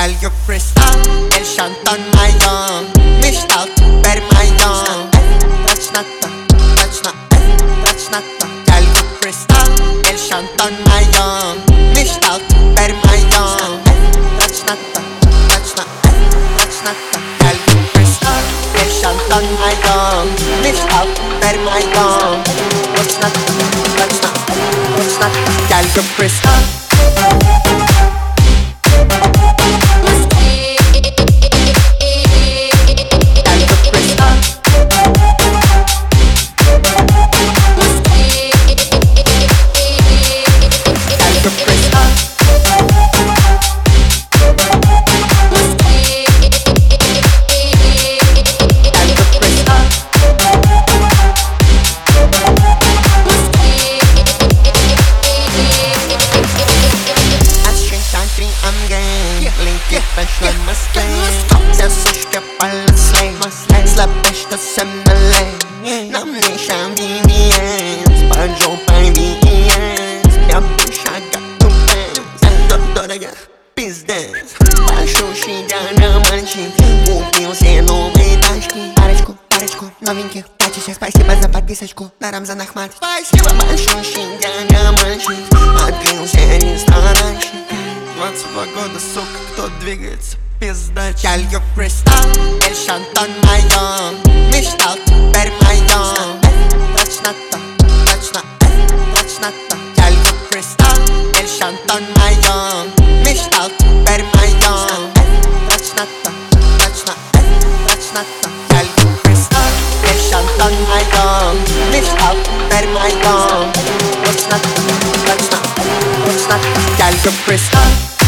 Gelge Kristall, el şantan mayon Mishtal, per mayon Rachnata, rachna, rachnata Gelge Kristall, el şantan mayon Mishtal, per mayon Rachnata, rachna, rachnata Gelge Kristall, el şantan mayon Mishtal, per mayon Rachnata, rachna, rachnata Gelge Kristall Мешал DBS, поджал по Я бы шага тупец, зато дорого пиздец Большущий дяномальчик, купил все новые Парочку, парочку новеньких Спасибо за подписочку на Рамзан Ахмат Спасибо, большущий дяномальчик Открылся ресторанчик 22 года, сука, кто двигается пизда Чалью кристалл, и шантон моё Мечтал rachna, rachnata Gelge Kristall, el şantan mayon Mishtal, per mayon Rachnata, rachna, rachnata Gelge Kristall